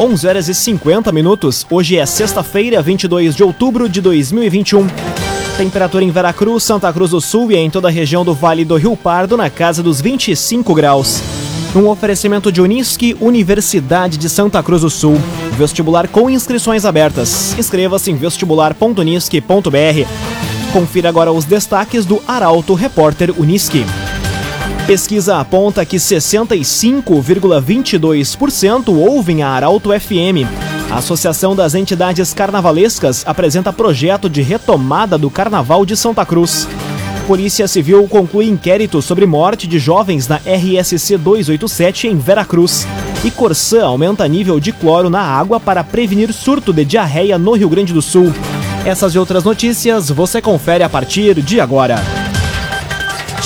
11 horas e 50 minutos. Hoje é sexta-feira, 22 de outubro de 2021. Temperatura em Veracruz, Santa Cruz do Sul e em toda a região do Vale do Rio Pardo na casa dos 25 graus. Um oferecimento de Unisque, Universidade de Santa Cruz do Sul. Vestibular com inscrições abertas. Inscreva-se em vestibular.unisque.br. Confira agora os destaques do Arauto Repórter Unisque. Pesquisa aponta que 65,22% ouvem a Arauto FM. A Associação das Entidades Carnavalescas apresenta projeto de retomada do Carnaval de Santa Cruz. Polícia Civil conclui inquérito sobre morte de jovens na RSC 287 em Veracruz. E Corsã aumenta nível de cloro na água para prevenir surto de diarreia no Rio Grande do Sul. Essas e outras notícias você confere a partir de agora.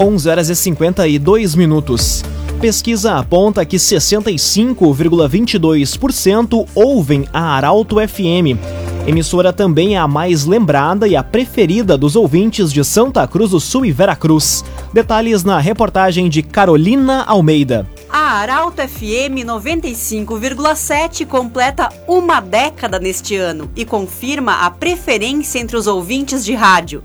11 horas e 52 minutos. Pesquisa aponta que 65,22% ouvem a Arauto FM. Emissora também é a mais lembrada e a preferida dos ouvintes de Santa Cruz do Sul e Veracruz. Detalhes na reportagem de Carolina Almeida. A Arauto FM 95,7 completa uma década neste ano e confirma a preferência entre os ouvintes de rádio.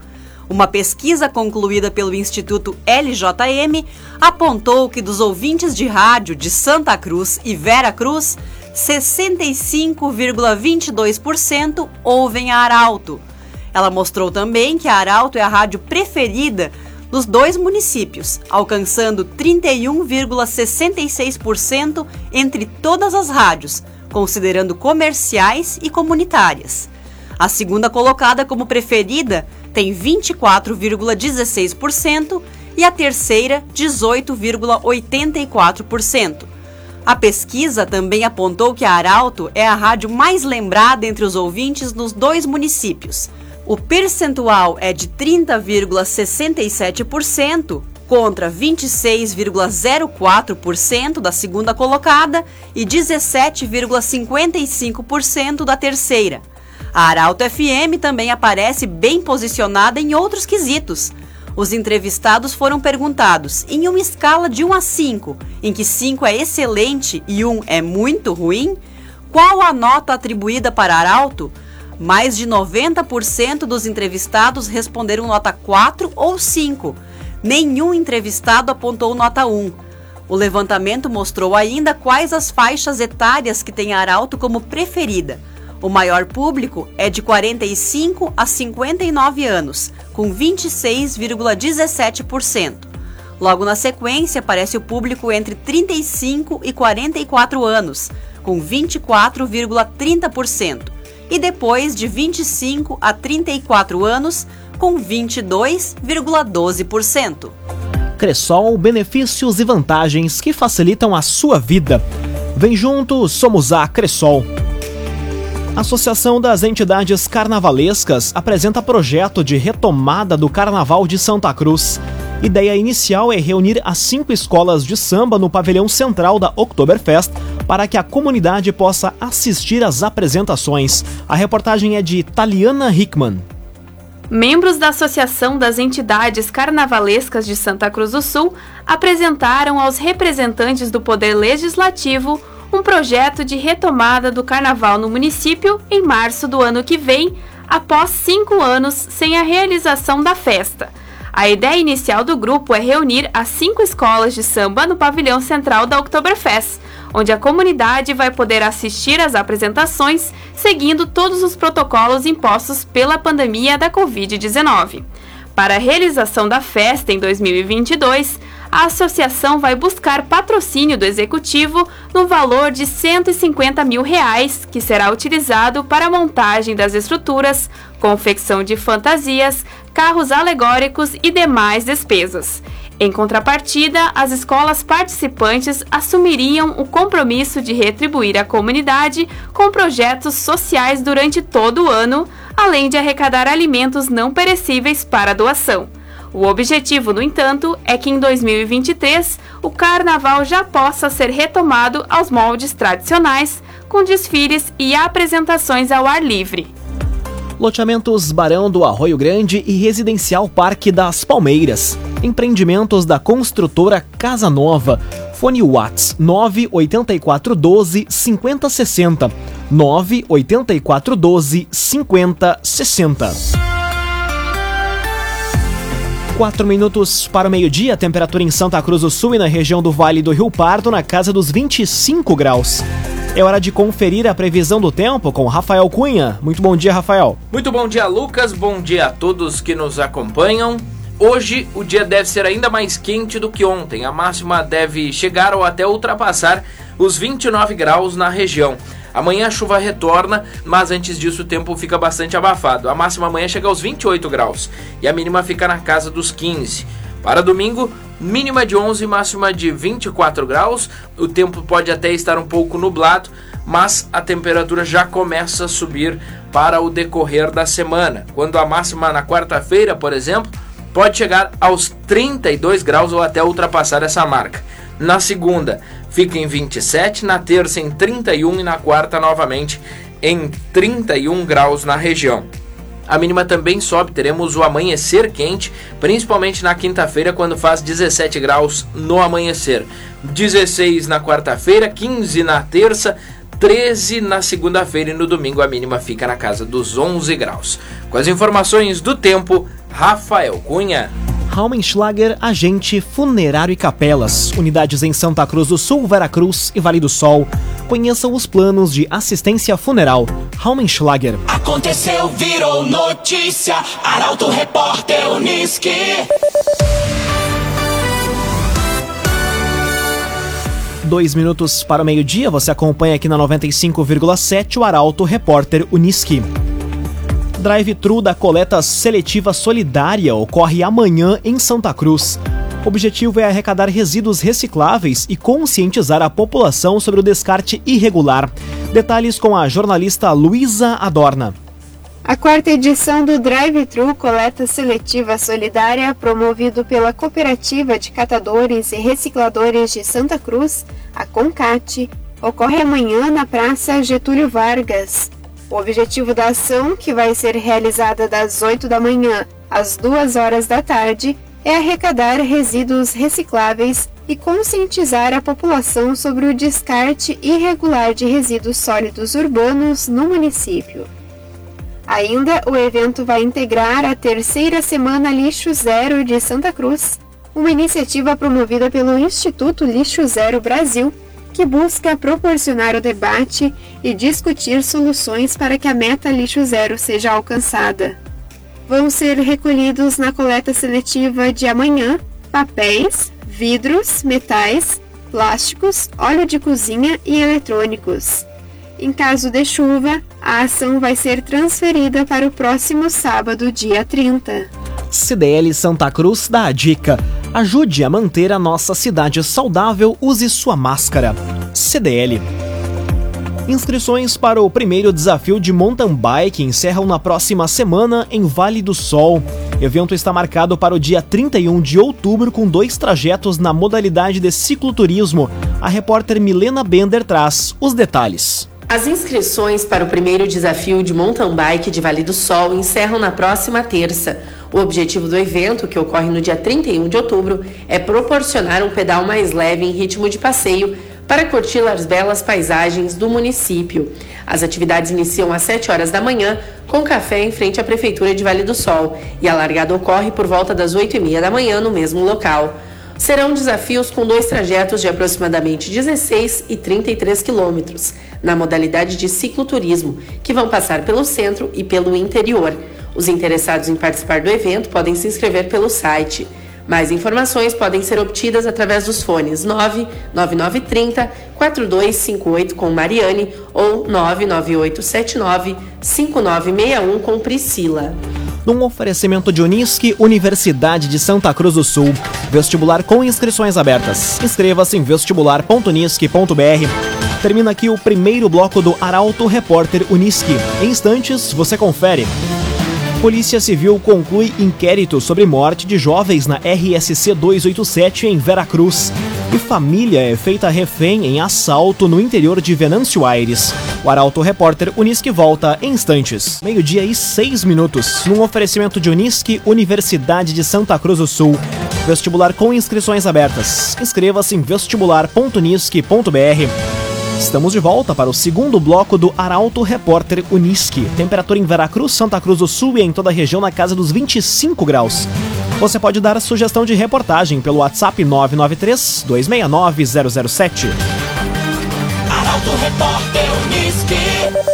Uma pesquisa concluída pelo Instituto LJM apontou que dos ouvintes de rádio de Santa Cruz e Vera Cruz, 65,22% ouvem a Arauto. Ela mostrou também que a Arauto é a rádio preferida nos dois municípios, alcançando 31,66% entre todas as rádios, considerando comerciais e comunitárias. A segunda colocada como preferida tem 24,16% e a terceira 18,84%. A pesquisa também apontou que a Arauto é a rádio mais lembrada entre os ouvintes nos dois municípios. O percentual é de 30,67% contra 26,04% da segunda colocada e 17,55% da terceira. A Arauto FM também aparece bem posicionada em outros quesitos. Os entrevistados foram perguntados, em uma escala de 1 a 5, em que 5 é excelente e 1 é muito ruim, qual a nota atribuída para Arauto? Mais de 90% dos entrevistados responderam nota 4 ou 5. Nenhum entrevistado apontou nota 1. O levantamento mostrou ainda quais as faixas etárias que tem Arauto como preferida. O maior público é de 45 a 59 anos, com 26,17%. Logo na sequência aparece o público entre 35 e 44 anos, com 24,30%, e depois de 25 a 34 anos, com 22,12%. Cressol, benefícios e vantagens que facilitam a sua vida. Vem junto, somos a Cressol. Associação das Entidades Carnavalescas apresenta projeto de retomada do Carnaval de Santa Cruz. Ideia inicial é reunir as cinco escolas de samba no pavilhão central da Oktoberfest para que a comunidade possa assistir às apresentações. A reportagem é de Taliana Hickman. Membros da Associação das Entidades Carnavalescas de Santa Cruz do Sul apresentaram aos representantes do Poder Legislativo um projeto de retomada do carnaval no município em março do ano que vem, após cinco anos sem a realização da festa. A ideia inicial do grupo é reunir as cinco escolas de samba no pavilhão central da Oktoberfest, onde a comunidade vai poder assistir às apresentações seguindo todos os protocolos impostos pela pandemia da Covid-19. Para a realização da festa em 2022, a associação vai buscar patrocínio do executivo no valor de 150 mil reais, que será utilizado para a montagem das estruturas, confecção de fantasias, carros alegóricos e demais despesas. Em contrapartida, as escolas participantes assumiriam o compromisso de retribuir à comunidade com projetos sociais durante todo o ano, além de arrecadar alimentos não perecíveis para doação. O objetivo, no entanto, é que em 2023 o carnaval já possa ser retomado aos moldes tradicionais, com desfiles e apresentações ao ar livre. Loteamentos Barão do Arroio Grande e Residencial Parque das Palmeiras. Empreendimentos da construtora Casa Nova. Fone Whats 98412 5060. 98412 5060. 4 minutos para o meio-dia, temperatura em Santa Cruz do Sul e na região do Vale do Rio Pardo na casa dos 25 graus. É hora de conferir a previsão do tempo com Rafael Cunha. Muito bom dia, Rafael. Muito bom dia, Lucas. Bom dia a todos que nos acompanham. Hoje o dia deve ser ainda mais quente do que ontem. A máxima deve chegar ou até ultrapassar os 29 graus na região. Amanhã a chuva retorna, mas antes disso o tempo fica bastante abafado. A máxima amanhã chega aos 28 graus e a mínima fica na casa dos 15. Para domingo, mínima de 11, máxima de 24 graus. O tempo pode até estar um pouco nublado, mas a temperatura já começa a subir para o decorrer da semana. Quando a máxima na quarta-feira, por exemplo, pode chegar aos 32 graus ou até ultrapassar essa marca. Na segunda, fica em 27, na terça em 31 e na quarta novamente em 31 graus na região. A mínima também sobe, teremos o amanhecer quente, principalmente na quinta-feira, quando faz 17 graus no amanhecer. 16 na quarta-feira, 15 na terça, 13 na segunda-feira e no domingo a mínima fica na casa dos 11 graus. Com as informações do tempo, Rafael Cunha. Raumenschlager, agente funerário e capelas. Unidades em Santa Cruz do Sul, Veracruz e Vale do Sol. Conheçam os planos de assistência funeral. Raumenschlager. Aconteceu, virou notícia. Arauto Repórter Uniski. Dois minutos para o meio-dia, você acompanha aqui na 95,7 o Arauto Repórter Uniski drive-thru da coleta seletiva solidária ocorre amanhã em Santa Cruz. O objetivo é arrecadar resíduos recicláveis e conscientizar a população sobre o descarte irregular. Detalhes com a jornalista Luísa Adorna. A quarta edição do Drive-Thru Coleta Seletiva Solidária, promovido pela Cooperativa de Catadores e Recicladores de Santa Cruz, a CONCAT, ocorre amanhã na Praça Getúlio Vargas. O objetivo da ação, que vai ser realizada das 8 da manhã às 2 horas da tarde, é arrecadar resíduos recicláveis e conscientizar a população sobre o descarte irregular de resíduos sólidos urbanos no município. Ainda, o evento vai integrar a terceira Semana Lixo Zero de Santa Cruz, uma iniciativa promovida pelo Instituto Lixo Zero Brasil que busca proporcionar o debate e discutir soluções para que a meta lixo zero seja alcançada. Vão ser recolhidos na coleta seletiva de amanhã papéis, vidros, metais, plásticos, óleo de cozinha e eletrônicos. Em caso de chuva, a ação vai ser transferida para o próximo sábado, dia 30. CDL Santa Cruz dá a dica. Ajude a manter a nossa cidade saudável, use sua máscara. CDL. Inscrições para o primeiro desafio de mountain bike encerram na próxima semana em Vale do Sol. O evento está marcado para o dia 31 de outubro com dois trajetos na modalidade de cicloturismo. A repórter Milena Bender traz os detalhes. As inscrições para o primeiro desafio de mountain bike de Vale do Sol encerram na próxima terça. O objetivo do evento, que ocorre no dia 31 de outubro, é proporcionar um pedal mais leve em ritmo de passeio para curtir as belas paisagens do município. As atividades iniciam às 7 horas da manhã, com café em frente à Prefeitura de Vale do Sol, e a largada ocorre por volta das 8 e meia da manhã no mesmo local. Serão desafios com dois trajetos de aproximadamente 16 e 33 quilômetros, na modalidade de cicloturismo, que vão passar pelo centro e pelo interior. Os interessados em participar do evento podem se inscrever pelo site. Mais informações podem ser obtidas através dos fones 99930 4258 com Mariane ou 99879 5961 com Priscila. Num oferecimento de Unisque, Universidade de Santa Cruz do Sul. Vestibular com inscrições abertas. Inscreva-se em vestibular.unisque.br. Termina aqui o primeiro bloco do Arauto Repórter Unisque. Em instantes, você confere. Polícia Civil conclui inquérito sobre morte de jovens na RSC 287 em Veracruz. E família é feita refém em assalto no interior de Venâncio Aires. O Arauto Repórter Unisque volta em instantes. Meio-dia e seis minutos. Num oferecimento de Unisque, Universidade de Santa Cruz do Sul. Vestibular com inscrições abertas. Inscreva-se em vestibular.unisque.br. Estamos de volta para o segundo bloco do Arauto Repórter Unisque. Temperatura em Veracruz, Santa Cruz do Sul e em toda a região na casa dos 25 graus. Você pode dar a sugestão de reportagem pelo WhatsApp 993 269 007. Arauto Repórter Unisque.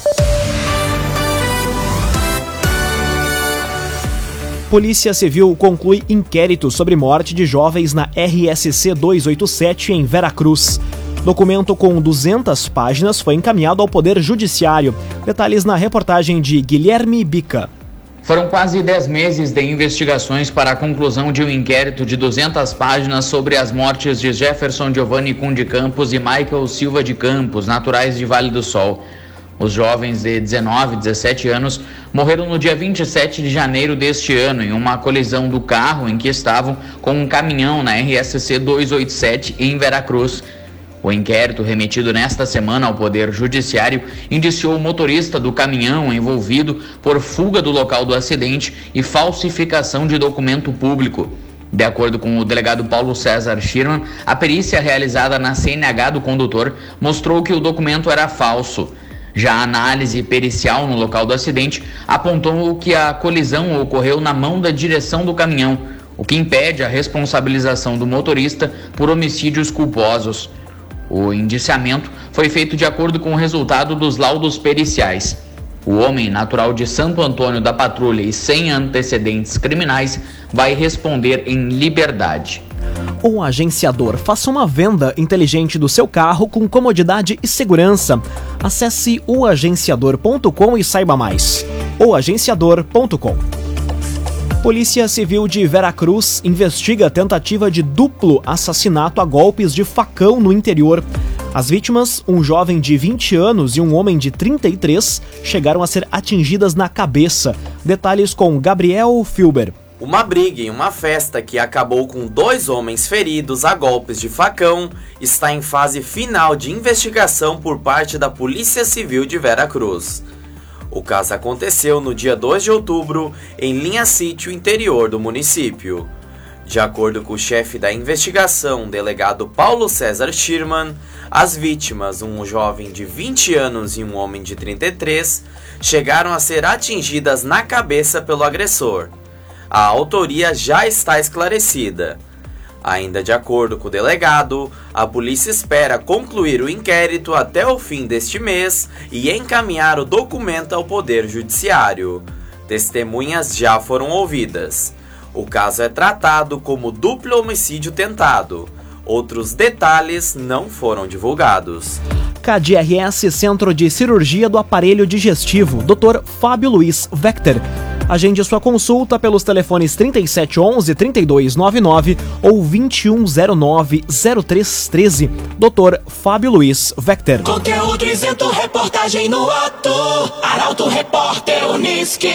Polícia Civil conclui inquérito sobre morte de jovens na RSC 287 em Veracruz. Documento com 200 páginas foi encaminhado ao Poder Judiciário. Detalhes na reportagem de Guilherme Bica. Foram quase 10 meses de investigações para a conclusão de um inquérito de 200 páginas sobre as mortes de Jefferson Giovanni Cunde Campos e Michael Silva de Campos, naturais de Vale do Sol. Os jovens de 19 e 17 anos morreram no dia 27 de janeiro deste ano em uma colisão do carro em que estavam com um caminhão na RSC 287 em Veracruz. O inquérito remetido nesta semana ao Poder Judiciário indiciou o motorista do caminhão envolvido por fuga do local do acidente e falsificação de documento público. De acordo com o delegado Paulo César Schirman, a perícia realizada na CNH do condutor mostrou que o documento era falso. Já a análise pericial no local do acidente apontou que a colisão ocorreu na mão da direção do caminhão, o que impede a responsabilização do motorista por homicídios culposos. O indiciamento foi feito de acordo com o resultado dos laudos periciais. O homem, natural de Santo Antônio da Patrulha e sem antecedentes criminais, vai responder em liberdade. O agenciador faça uma venda inteligente do seu carro com comodidade e segurança. Acesse oagenciador.com e saiba mais. oagenciador.com Polícia Civil de Veracruz investiga tentativa de duplo assassinato a golpes de facão no interior. As vítimas, um jovem de 20 anos e um homem de 33, chegaram a ser atingidas na cabeça. Detalhes com Gabriel Filber. Uma briga em uma festa que acabou com dois homens feridos a golpes de facão está em fase final de investigação por parte da Polícia Civil de Veracruz. O caso aconteceu no dia 2 de outubro em Linha Sítio, interior do município. De acordo com o chefe da investigação, delegado Paulo César Schirman, as vítimas, um jovem de 20 anos e um homem de 33, chegaram a ser atingidas na cabeça pelo agressor. A autoria já está esclarecida. Ainda de acordo com o delegado, a polícia espera concluir o inquérito até o fim deste mês e encaminhar o documento ao Poder Judiciário. Testemunhas já foram ouvidas. O caso é tratado como duplo homicídio tentado. Outros detalhes não foram divulgados. KDRS Centro de Cirurgia do Aparelho Digestivo, Dr. Fábio Luiz Vector Agende sua consulta pelos telefones 3711 3299 ou 2109 0313. Dr. Fábio Luiz Vector. Conteúdo isento, reportagem no ato. Arauto Repórter Uniski.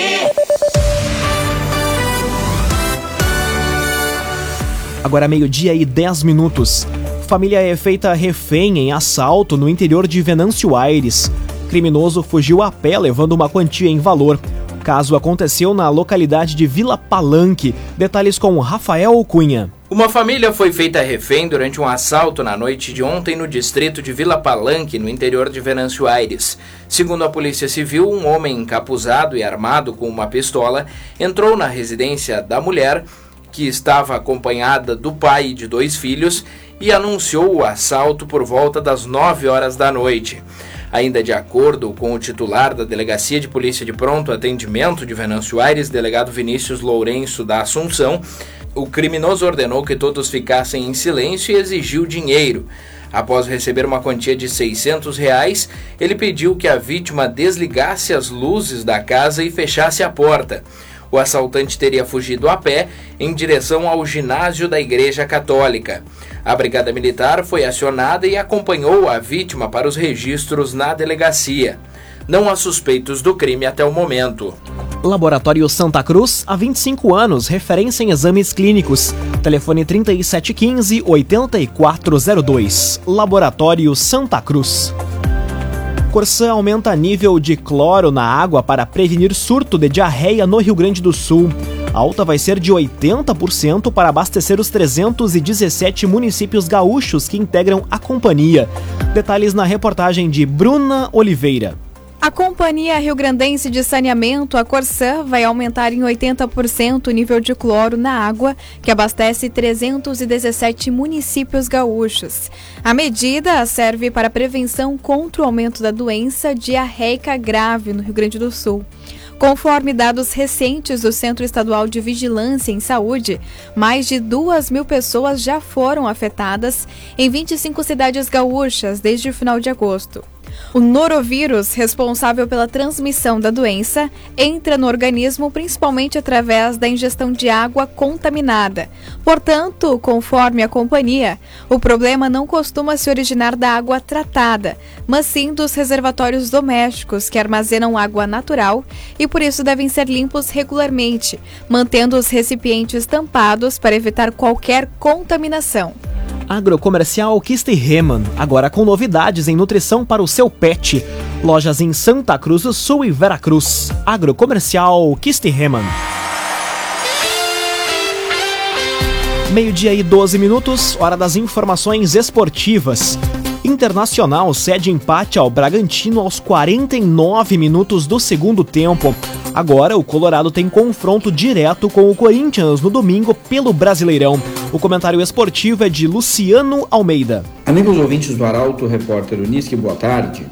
Agora meio-dia e 10 minutos. Família é feita refém em assalto no interior de Venâncio Aires. Criminoso fugiu a pé levando uma quantia em valor caso aconteceu na localidade de Vila Palanque. Detalhes com Rafael Cunha. Uma família foi feita refém durante um assalto na noite de ontem no distrito de Vila Palanque, no interior de Venâncio Aires. Segundo a Polícia Civil, um homem encapuzado e armado com uma pistola entrou na residência da mulher, que estava acompanhada do pai e de dois filhos, e anunciou o assalto por volta das 9 horas da noite. Ainda de acordo com o titular da Delegacia de Polícia de Pronto Atendimento de Venâncio Aires, delegado Vinícius Lourenço da Assunção, o criminoso ordenou que todos ficassem em silêncio e exigiu dinheiro. Após receber uma quantia de 600 reais, ele pediu que a vítima desligasse as luzes da casa e fechasse a porta. O assaltante teria fugido a pé em direção ao ginásio da Igreja Católica. A Brigada Militar foi acionada e acompanhou a vítima para os registros na delegacia. Não há suspeitos do crime até o momento. Laboratório Santa Cruz, há 25 anos, referência em exames clínicos. Telefone 3715-8402. Laboratório Santa Cruz. Corsã aumenta nível de cloro na água para prevenir surto de diarreia no Rio Grande do Sul. A alta vai ser de 80% para abastecer os 317 municípios gaúchos que integram a companhia. Detalhes na reportagem de Bruna Oliveira. A Companhia Rio Grandense de Saneamento, a Corsã, vai aumentar em 80% o nível de cloro na água que abastece 317 municípios gaúchos. A medida serve para prevenção contra o aumento da doença diarreica grave no Rio Grande do Sul. Conforme dados recentes do Centro Estadual de Vigilância em Saúde, mais de 2 mil pessoas já foram afetadas em 25 cidades gaúchas desde o final de agosto. O norovírus, responsável pela transmissão da doença, entra no organismo principalmente através da ingestão de água contaminada. Portanto, conforme a companhia, o problema não costuma se originar da água tratada, mas sim dos reservatórios domésticos que armazenam água natural e por isso devem ser limpos regularmente, mantendo os recipientes tampados para evitar qualquer contaminação. Agrocomercial Kisterreman, agora com novidades em nutrição para o seu pet. Lojas em Santa Cruz do Sul e Veracruz. Agrocomercial Kisterreman. Meio-dia e 12 minutos, hora das informações esportivas. Internacional cede empate ao Bragantino aos 49 minutos do segundo tempo. Agora, o Colorado tem confronto direto com o Corinthians no domingo pelo Brasileirão. O comentário esportivo é de Luciano Almeida. Amigos ouvintes do Arauto, repórter Unisque, boa tarde.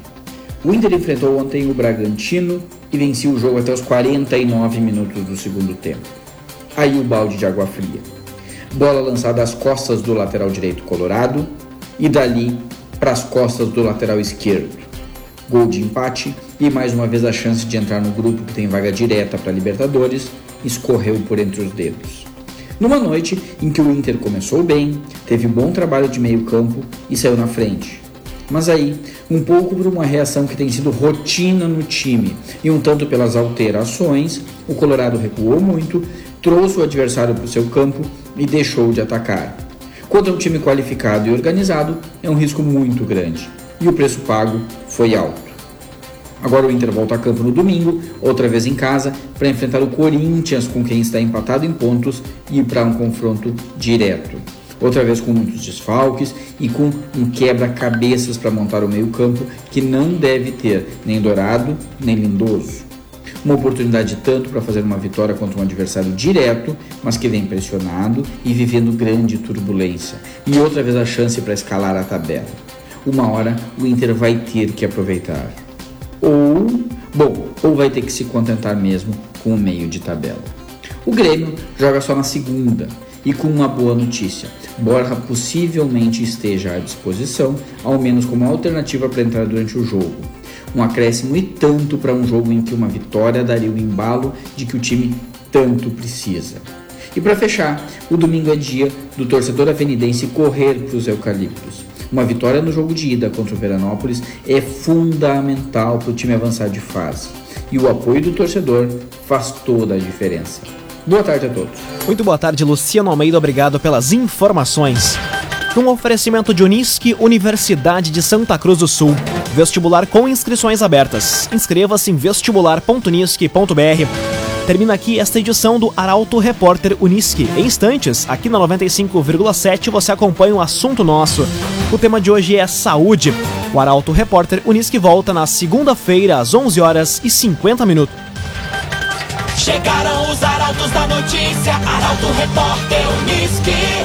O Inter enfrentou ontem o Bragantino e venceu o jogo até os 49 minutos do segundo tempo. Aí o balde de água fria. Bola lançada às costas do lateral direito colorado e dali para as costas do lateral esquerdo. Gol de empate e mais uma vez a chance de entrar no grupo que tem vaga direta para Libertadores escorreu por entre os dedos. Numa noite em que o Inter começou bem, teve bom trabalho de meio campo e saiu na frente. Mas aí, um pouco por uma reação que tem sido rotina no time e um tanto pelas alterações, o Colorado recuou muito, trouxe o adversário para o seu campo e deixou de atacar. Contra um time qualificado e organizado, é um risco muito grande e o preço pago foi alto. Agora o Inter volta a campo no domingo, outra vez em casa, para enfrentar o Corinthians, com quem está empatado em pontos, e para um confronto direto. Outra vez com muitos desfalques e com um quebra-cabeças para montar o meio-campo que não deve ter nem Dourado nem Lindoso. Uma oportunidade tanto para fazer uma vitória contra um adversário direto, mas que vem pressionado e vivendo grande turbulência, e outra vez a chance para escalar a tabela. Uma hora o Inter vai ter que aproveitar ou, bom, ou vai ter que se contentar mesmo com o meio de tabela. O Grêmio joga só na segunda e com uma boa notícia. Borja possivelmente esteja à disposição, ao menos como alternativa para entrar durante o jogo. Um acréscimo e tanto para um jogo em que uma vitória daria o embalo de que o time tanto precisa. E para fechar, o domingo é dia do torcedor avenidense correr para os eucaliptos. Uma vitória no jogo de ida contra o Veranópolis é fundamental para o time avançar de fase. E o apoio do torcedor faz toda a diferença. Boa tarde a todos. Muito boa tarde, Luciano Almeida. Obrigado pelas informações. Um oferecimento de Unisque, Universidade de Santa Cruz do Sul. Vestibular com inscrições abertas. Inscreva-se em vestibular.unisque.br. Termina aqui esta edição do Arauto Repórter Unisque. Em instantes, aqui na 95,7 você acompanha um assunto nosso. O tema de hoje é saúde. O Arauto Repórter Unisque volta na segunda-feira às 11 horas e 50 minutos. Chegaram os arautos da notícia, Arauto Repórter Unisque.